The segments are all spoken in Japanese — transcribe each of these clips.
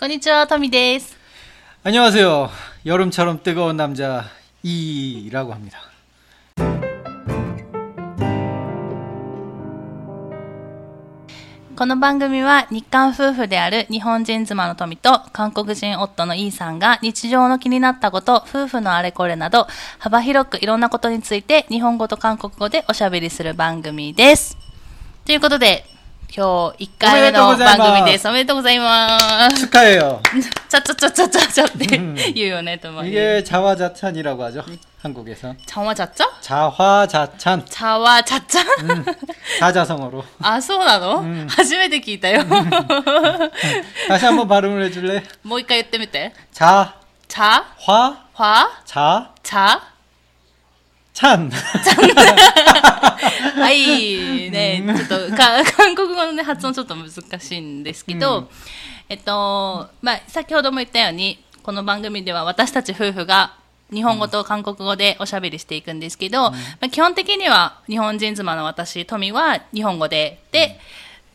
こんにちは、トミです。 안녕하세요. 여름처럼 뜨거운 남자 이라고 합니다. この番組は日韓夫婦である日本人妻の富と韓国人夫のイーさんが日常の気になったこと、夫婦のあれこれなど幅広くいろんなことについて日本語と韓国語でおしゃべりする番組です。ということで、 今日1回目の番組です。おめでとうございます。 축하해요. ちゃちゃちゃちゃちゃちゃって言うよね、たまに。 이게 자화자찬이라고 하죠. 한국에서. 茶わちゃっちゃ 자화자찬. 茶わちゃっちゃ 사자성어로. あ、そうなの、初めて聞いたよ。 다시 한번 발음을 해줄래? もう一回言ってみて。 자, 茶 화, は 자, はい、ね、ちょっとか、韓国語のね、発音ちょっと難しいんですけど、うん。えっと、まあ、先ほども言ったように、この番組では私たち夫婦が日本語と韓国語でおしゃべりしていくんですけど、まあ、基本的には日本人妻の私、トミは日本語で、で、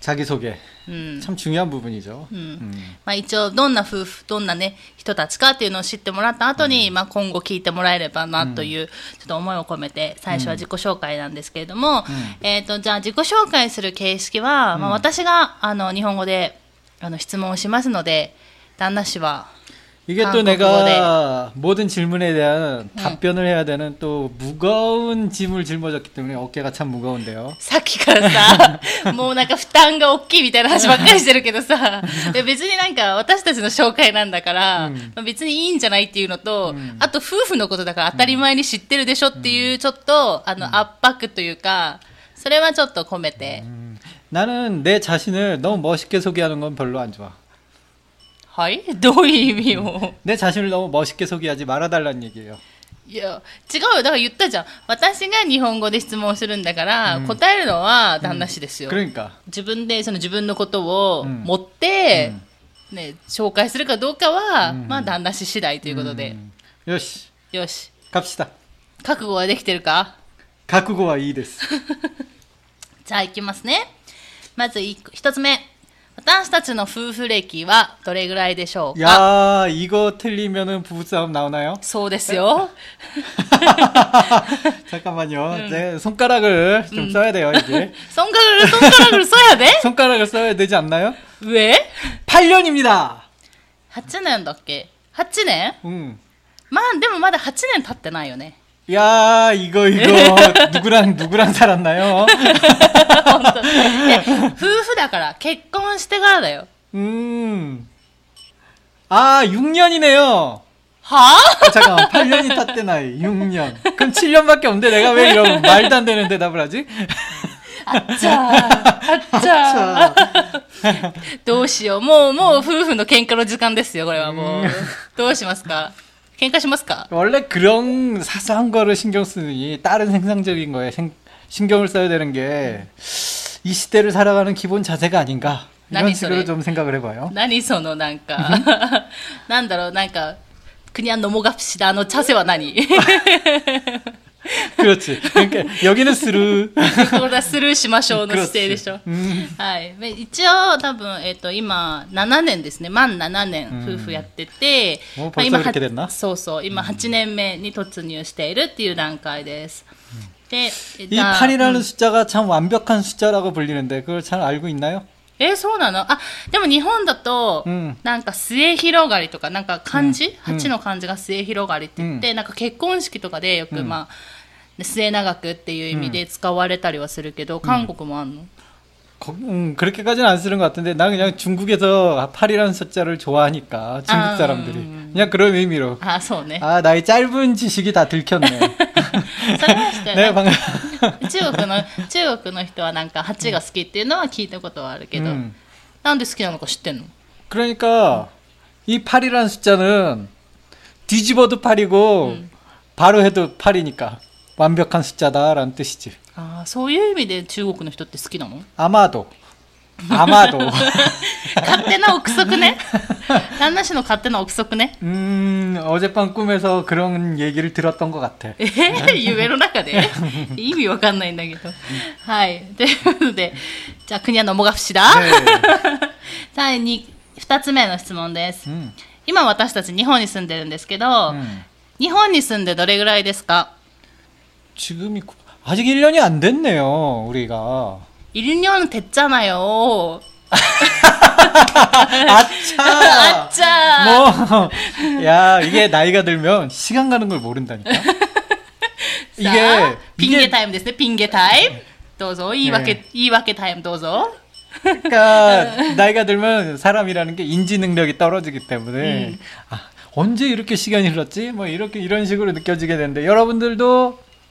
자기소개. ううん。 참 중요한 부분이죠. うん 음. まあ、一応どんな夫婦どんな、ね、人たちかっていうのを知ってもらった後に、まあ、今後聞いてもらえればなという、ちょっと思いを込めて最初は自己紹介なんですけれども、えー、とじゃあ自己紹介する形式は、まあ、私があの日本語であの質問をしますので旦那氏は 이게 또 한국어네. 내가 모든 질문에 대한 답변을 해야 되는 또 무거운 짐을 짊어졌기 때문에 어깨가 참 무거운데요. さっきからさもうなんか負担が大きいみたいな話ばっかりしてるけどさいや別になんか私たちの紹介なんだから、うんまあ、別にいいんじゃないっていうのと、あと夫婦のことだから当たり前に知ってるでしょっていうちょっとあの圧迫というかそれはちょっと込めて、 나는 내 자신을 너무 멋있게 소개하는 건 별로 안 좋아. はいどういう意味を 내 자신을 너무 멋있게 소개하지 말아달라는 얘기예요. いや違うよだから言ったじゃん私が日本語で質問するんだから、答えるのは旦那氏ですよ、 그러니까 自分でその自分のことをうん持って、ね、紹介するかどうかは、まあ旦那氏次第ということで、 음, 요시 よし 갑시다. 覚悟はできてるか 각국어와 이です. じゃあいきますねまず一個一つ目 私たちの夫婦歴はどれぐらいでしょうか 야 이거 틀리면은 부부싸움 나오나요? そうですよ 잠깐만요. 네, 손가락을 좀 써야 돼요 이제. そんからそんからるそやで 손가락을 써야 되지 않나요? 上 8년입니다. 8年だっけ8年 응. まあでもまだ8年経ってないよね 야 이거 이거 누구랑 누구랑 살았나요? 本当いや夫婦だから結婚してからだよ 음. 아 6년이네요. は 아, 잠깐만 8년이 탔대 나이 6년. 그럼 7년밖에 없는데 내가 왜 이런 말도 안 되는 대답을 하지? あっちゃーあっちゃーどうしよう。もう、もう夫婦の喧嘩の時間ですよ、これはもう。どうしますか 깽까시마스까? 원래 그런 사소한 거를 신경 쓰느니 다른 생산적인 거에 생, 신경을 써야 되는 게 이 시대를 살아가는 기본 자세가 아닌가 이런 식으로 좀 생각을 해봐요. 나니 소노 난까 난다로 난까 그냥 넘어갑시다. 너 자세와 나니. 그렇지. 그러니까 여기는 스루. これはスルーしましょうの姿勢でしょ。 음. はい。で一応、多分、えっ、と、今、7年ですね。満7年、うん夫婦やってて、おまあ今 벌써이렇게됐나 そうそう、今8年目に突入しているっていう段階です。で、 이 8이라는 숫자가 참 완벽한 숫자라고 불리는데 그걸 잘 알고 있나요? えーそうなのあ、でも日本だと、うんなんか末広がりとか、なんか漢字、うん八の漢字が末広がりって言って、なんか結婚式とかでよく、うんまあ、 末永くっていう意味で使われたりはするけど、韓国もあんの、 거- 음, 그렇게까지는 안 쓰는 것 같은데 난 그냥 중국에서 8이라는 숫자를 좋아하니까 중국 아, 사람들이 음. 그냥 그런 의미로 あ、そうね。 아 나의 짧은 지식이 다 들켰네 それは知ってる 네 방금 中国の、中国の人はなんか8が好きっていうのは聞いたことはあるけど、 음. なんで好きなのか知ってんの 그러니까 이 8이라는 숫자는 뒤집어도 8이고 바로 해도 8이니까 완벽한 숫자다라는 뜻이지 あーそういう意味で中国の人って好きなの 아마도 아마도 勝手な憶測ね。旦那氏の勝手な憶測ね。 음 어젯밤 꿈에서 그런 얘기를 들었던 것 같아 えー、夢の中で意味わかんないんだけど。はい。ということで、じゃあ、国はのもがふしだ。 네. 第2、二つ目の質問です。 음, 今私たち日本に住んでるんですけど、 음. 日本に住んでどれぐらいですか 지금이 아직 1년이 안 됐네요, 우리가. 1년 됐잖아요. 아차! 아차! 뭐, 야, 이게 나이가 들면 시간 가는 걸 모른다니까? 이게. 빙계 이게... 타임 됐어요, 빙계 타임. 도서, 이밖에, 네. 이밖에 타임 도서. 그러니까, 나이가 들면 사람이라는 게 인지 능력이 떨어지기 때문에, 음. 아, 언제 이렇게 시간이 흘렀지? 뭐, 이렇게, 이런 식으로 느껴지게 되는데, 여러분들도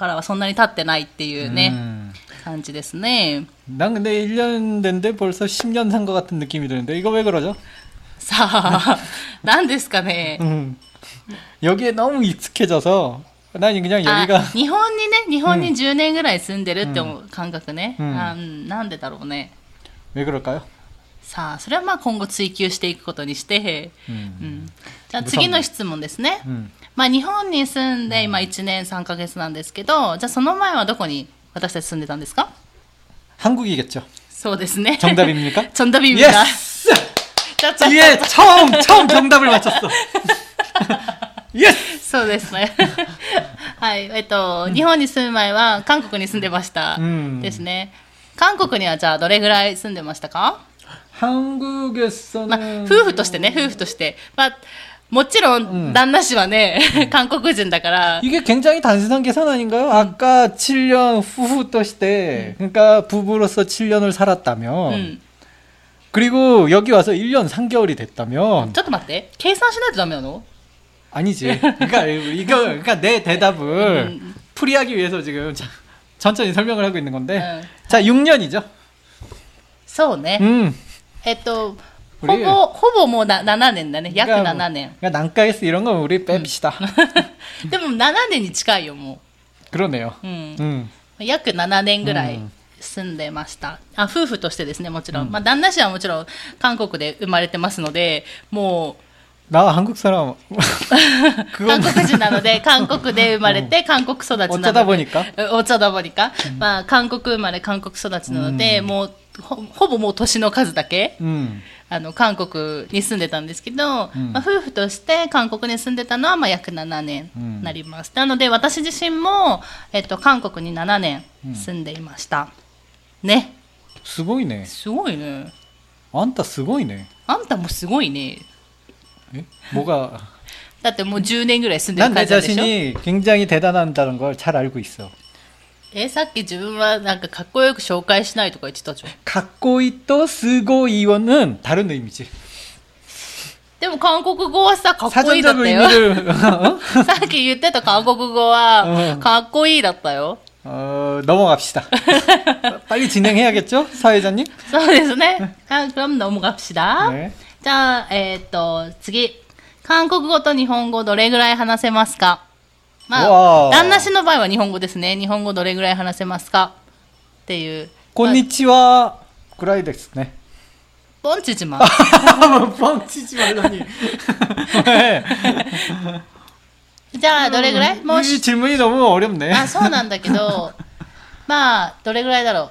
からはそんなに経ってないっていうね、 음. 感じですね。 난 근데 1년 됐는데 벌써 10년 산 것 같은 느낌이 드는데 이거 왜 그러죠? さあ、何ですかね。 음. 여기에 너무 익숙해져서 난 그냥 あ 여기가 日本にね、日本に10年ぐらい住んでるって思う感覚ね。うんあうんなんでだろうね。 왜 그럴까요? さあ、それはまあ今後追求していくことにして、 음. うん、じゃあ次の質問ですね。 음. まあ日本に住んで今1年3ヶ月なんですけど、じゃあその前はどこに私たち住んでたんですか 한국이겠죠. そうですね。 정답입니까? ちょんだびみが。 예스! ちょちょ 예, 처음 처음 정답을 맞췄어. 예스! そうですね。はい。えっと、日本に住む前は韓国に住んでました。うんですね。韓国にはじゃあどれぐらい住んでましたか 한국에서는 まあ、夫婦としてね、夫婦として。まあ、もちろん、旦那氏はね、韓国人だから、 이게 굉장히 단순한 계산 아닌가요? 아까 7년 후후 또시대 그러니까 부부로서 7년을 살았다면 うん。 그리고 여기 와서 1년 3개월이 됐다면 ちょっと待って。計算しないとダメなの 아니지. 그러니까 이거 그러니까 내 대답을 풀이하기 위해서 지금 자- 천천히 설명을 하고 있는 건데 응. 자 6년이죠. そうね。 음. えっと、ほ 우리 ぼ、ほぼもうな7年だね。約 그러니까 7年。 그러니까 난가에서 이런 건 우리 뺍시다. でも7年に近いよ、も 그러네요. う。うん。 음. 約7年ぐらいうん住んでました。あ、夫婦としてですね、もちろん。まあ、旦那氏はもちろん韓国で生まれてますので、も 나 한국 사람 う、 그건 韓国人なので、韓国で生まれて、韓国育ちなので。 어쩌다 보니까 うんお茶だぼりか。まあ、韓国生まれ、韓国育ちなので、もう ほ、ほぼもう年の数だけ、 음. あの、韓国に住んでたんですけど、うんまあ、夫婦として韓国に住んでたのは、まあ、約7年になります。なので、私自身も、えっと、韓国に7年住んでいました。ね。 스고이네. すごいね。 안타 스고이네. あんたもすごいね。 예? 뭐가 だってもう10年ぐらい住んで 난 る 내 感じなんでしょ 자신이 굉장히 대단하다는 걸 잘 알고 있어. え、さっき自分はなんかかっこよく紹介しないとか言ってたじゃん。 갖고 있도 쓰고 이원은 다른 의미지. でも韓国語はさ、かっこいいだっ 사전적 たよ。 의미를 어? さっき言ってた韓国語はう、んかっこいいだったよ。 어, 넘어갑시다. 빨리 진행해야겠죠, 사회자님? そうですね。あ、그럼넘어갑시다。 네. じゃあ、えーっと、次。韓国語と日本語どれぐらい話せますか まうわあ、ー旦那氏の場合は日本語ですね。日本語どれぐらい話せますかっていう。 곤니치와 구라이 데스네. 뻥치지 마. 뻥치지 말라니. 왜? じゃあ、どれぐらいもう 이 질문이 너무 어렵네. あ、そうなんだけど、まあ、どれぐらいだろう。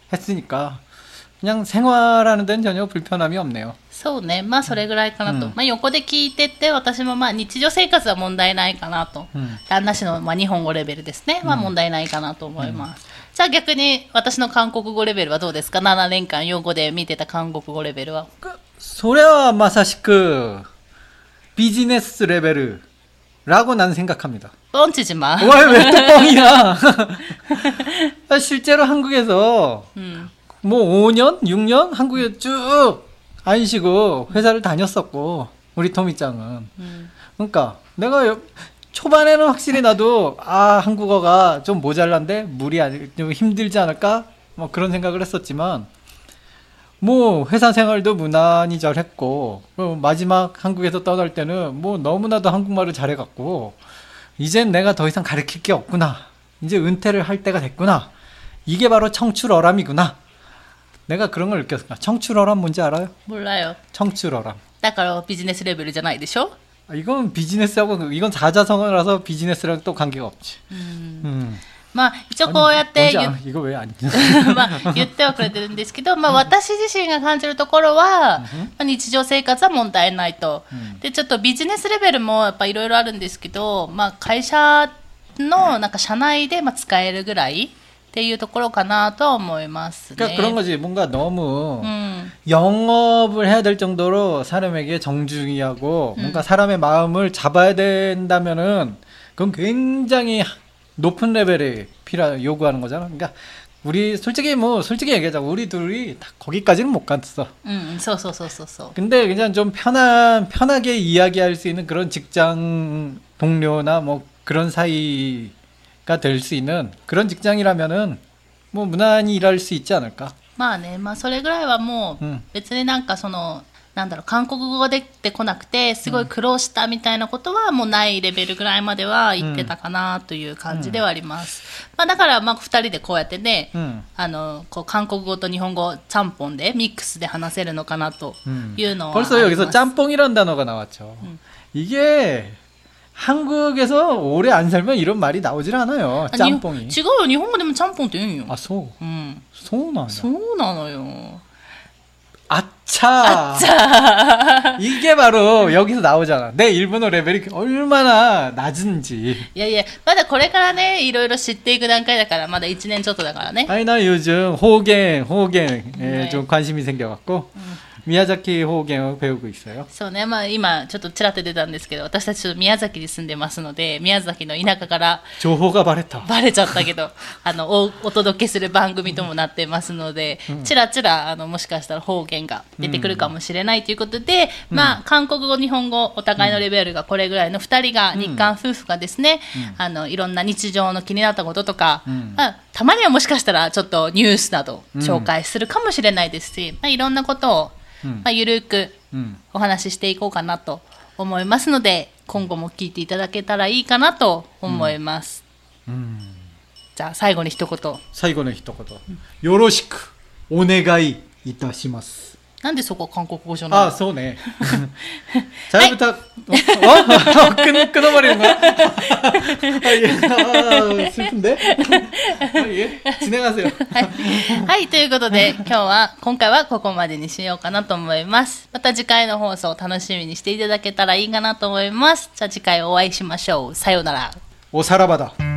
했으니까 그냥 생활하는 데는 전혀 불편함이 없네요. そうねまあそれぐらいかなと、うんまあ、横で聞いてて私もまあ日常生活は問題ないかなと、うん旦那氏のまあ日本語レベルですね、まあ、問題ないかなと思います、じゃあ逆に私の韓国語レベルはどうですか7年間用語で見てた韓国語レベルは 소래와 마사시크 비즈니스 레벨이라고 난 생각합니다. ポンチジマ 왜왜 뚜껑이야? 실제로 한국에서 음. 뭐 5년, 6년 한국에 쭉 안 쉬고 회사를 다녔었고 우리 토미짱은. 음. 그러니까 내가 초반에는 확실히 나도 아 한국어가 좀 모자란데 무리 아니좀 힘들지 않을까 뭐 그런 생각을 했었지만 뭐 회사 생활도 무난히 잘했고 어, 마지막 한국에서 떠날 때는 뭐 너무나도 한국말을 잘해갖고 이젠 내가 더 이상 가르칠 게 없구나 이제 은퇴를 할 때가 됐구나 이게 바로 청출어람이구나 내가 그런 걸 느꼈어 청출어람 뭔지 알아요? 몰라요 청출어람 だからビジネスレベルじゃないでしょ 아, 이건 비즈니스하고 이건 사자성어라서 비즈니스랑 또 관계가 없지. うん 음. まあ一応こうやって言っ 뭔지 알아? 이거 왜 안? まあ、言ってはくれてるんですけど、まあ、私自身が感じるところは、まあ日常生活は問題ないと、うんでちょっとビジネスレベルもやっぱいろいろあるんですけど、まあ、会社のなんか社内でまあ使えるぐらい っていうところかなとは思いますね。 그러니까 그런 거지. 뭔가 너무 うん、 영업을 해야 될 정도로 사람에게 정중히하고 뭔가 사람의 마음을 잡아야 된다면은 그건 굉장히 높은 레벨이 필요 요구하는 거잖아. 그러니까 우리 솔직히 뭐 솔직히 얘기하자. 우리 둘이 다 거기까지는 못 갔어. うん、そうそうそうそうそう。 근데 그냥 좀 편한 편하게 이야기할 수 있는 그런 직장 동료나 뭐 그런 사이 가 될 수 있는 그런 직장이라면은 뭐 무난히 일할 수 있지 않을까? まあね、まあ、それぐらいはもう、うん別になんかその、なんだろう、韓国語ができてこなくて、すごい苦労したみたいなことはもうないレベルぐらいまでは言ってたかなという感じではあります。まあ、だから、まあ、二人でこうやってね、 음. あの、こう、韓国語と日本語、ちゃんぽんで、ミックスで話せるのかなと 음. いうのはあります。 벌써 여기서 짬뽕이란 단어가 나왔죠. 이게 한국에서 오래 안 살면 이런 말이 나오질 않아요. あに 짬뽕이. 違うよ、日本語でもちゃんぽんって言うんよ。 아, 소. うん。 소나. そうなのよ。 아차. 이게 바로 여기서 나오잖아. 내 일본어 레벨이 얼마나 낮은지. いやいや、まだこれからね、いろいろ知っていく段階だから、まだ1年ちょっとだからね。 아니 나 요즘 호갱 호갱에 네. 좀 관심이 생겨갖고 미 宮崎方言をペグ行したよ。そうね、まあ今ちょっとちらっと出たんですけど、私たち宮崎に住んでますので、宮崎の田舎から情報がバレた。バレちゃったけど、あのおお届けする番組ともなってますので、ちらちらあのもしかしたら方言が出てくるかもしれないということで、うん、まあ韓国語日本語お互いのレベルがこれぐらいの2人が、日韓夫婦がですね、うん、あのいろんな日常の気になったこととか、まあ、たまにはもしかしたらちょっとニュースなど紹介するかもしれないですし、まあいろんなことをまあ、ゆるくお話ししていこうかなと思いますので、今後も聞いていただけたらいいかなと思います。じゃあ最後に一言。最後の一言。よろしくお願いいたします。なんでそこ韓国語じゃない 아, 소네. 잘 부탁. 어? 어? 끊, 끊어버리는 거야? 아, 예. 아, 슬픈데? 아, 예. 진행하세요. はい、はい、ということで今日は今回はここまでにしようかなと思いますまた次回の放送を楽しみにしていただけたらいいかなと思いますじゃあ次回お会いしましょうさようなら 오사라바다.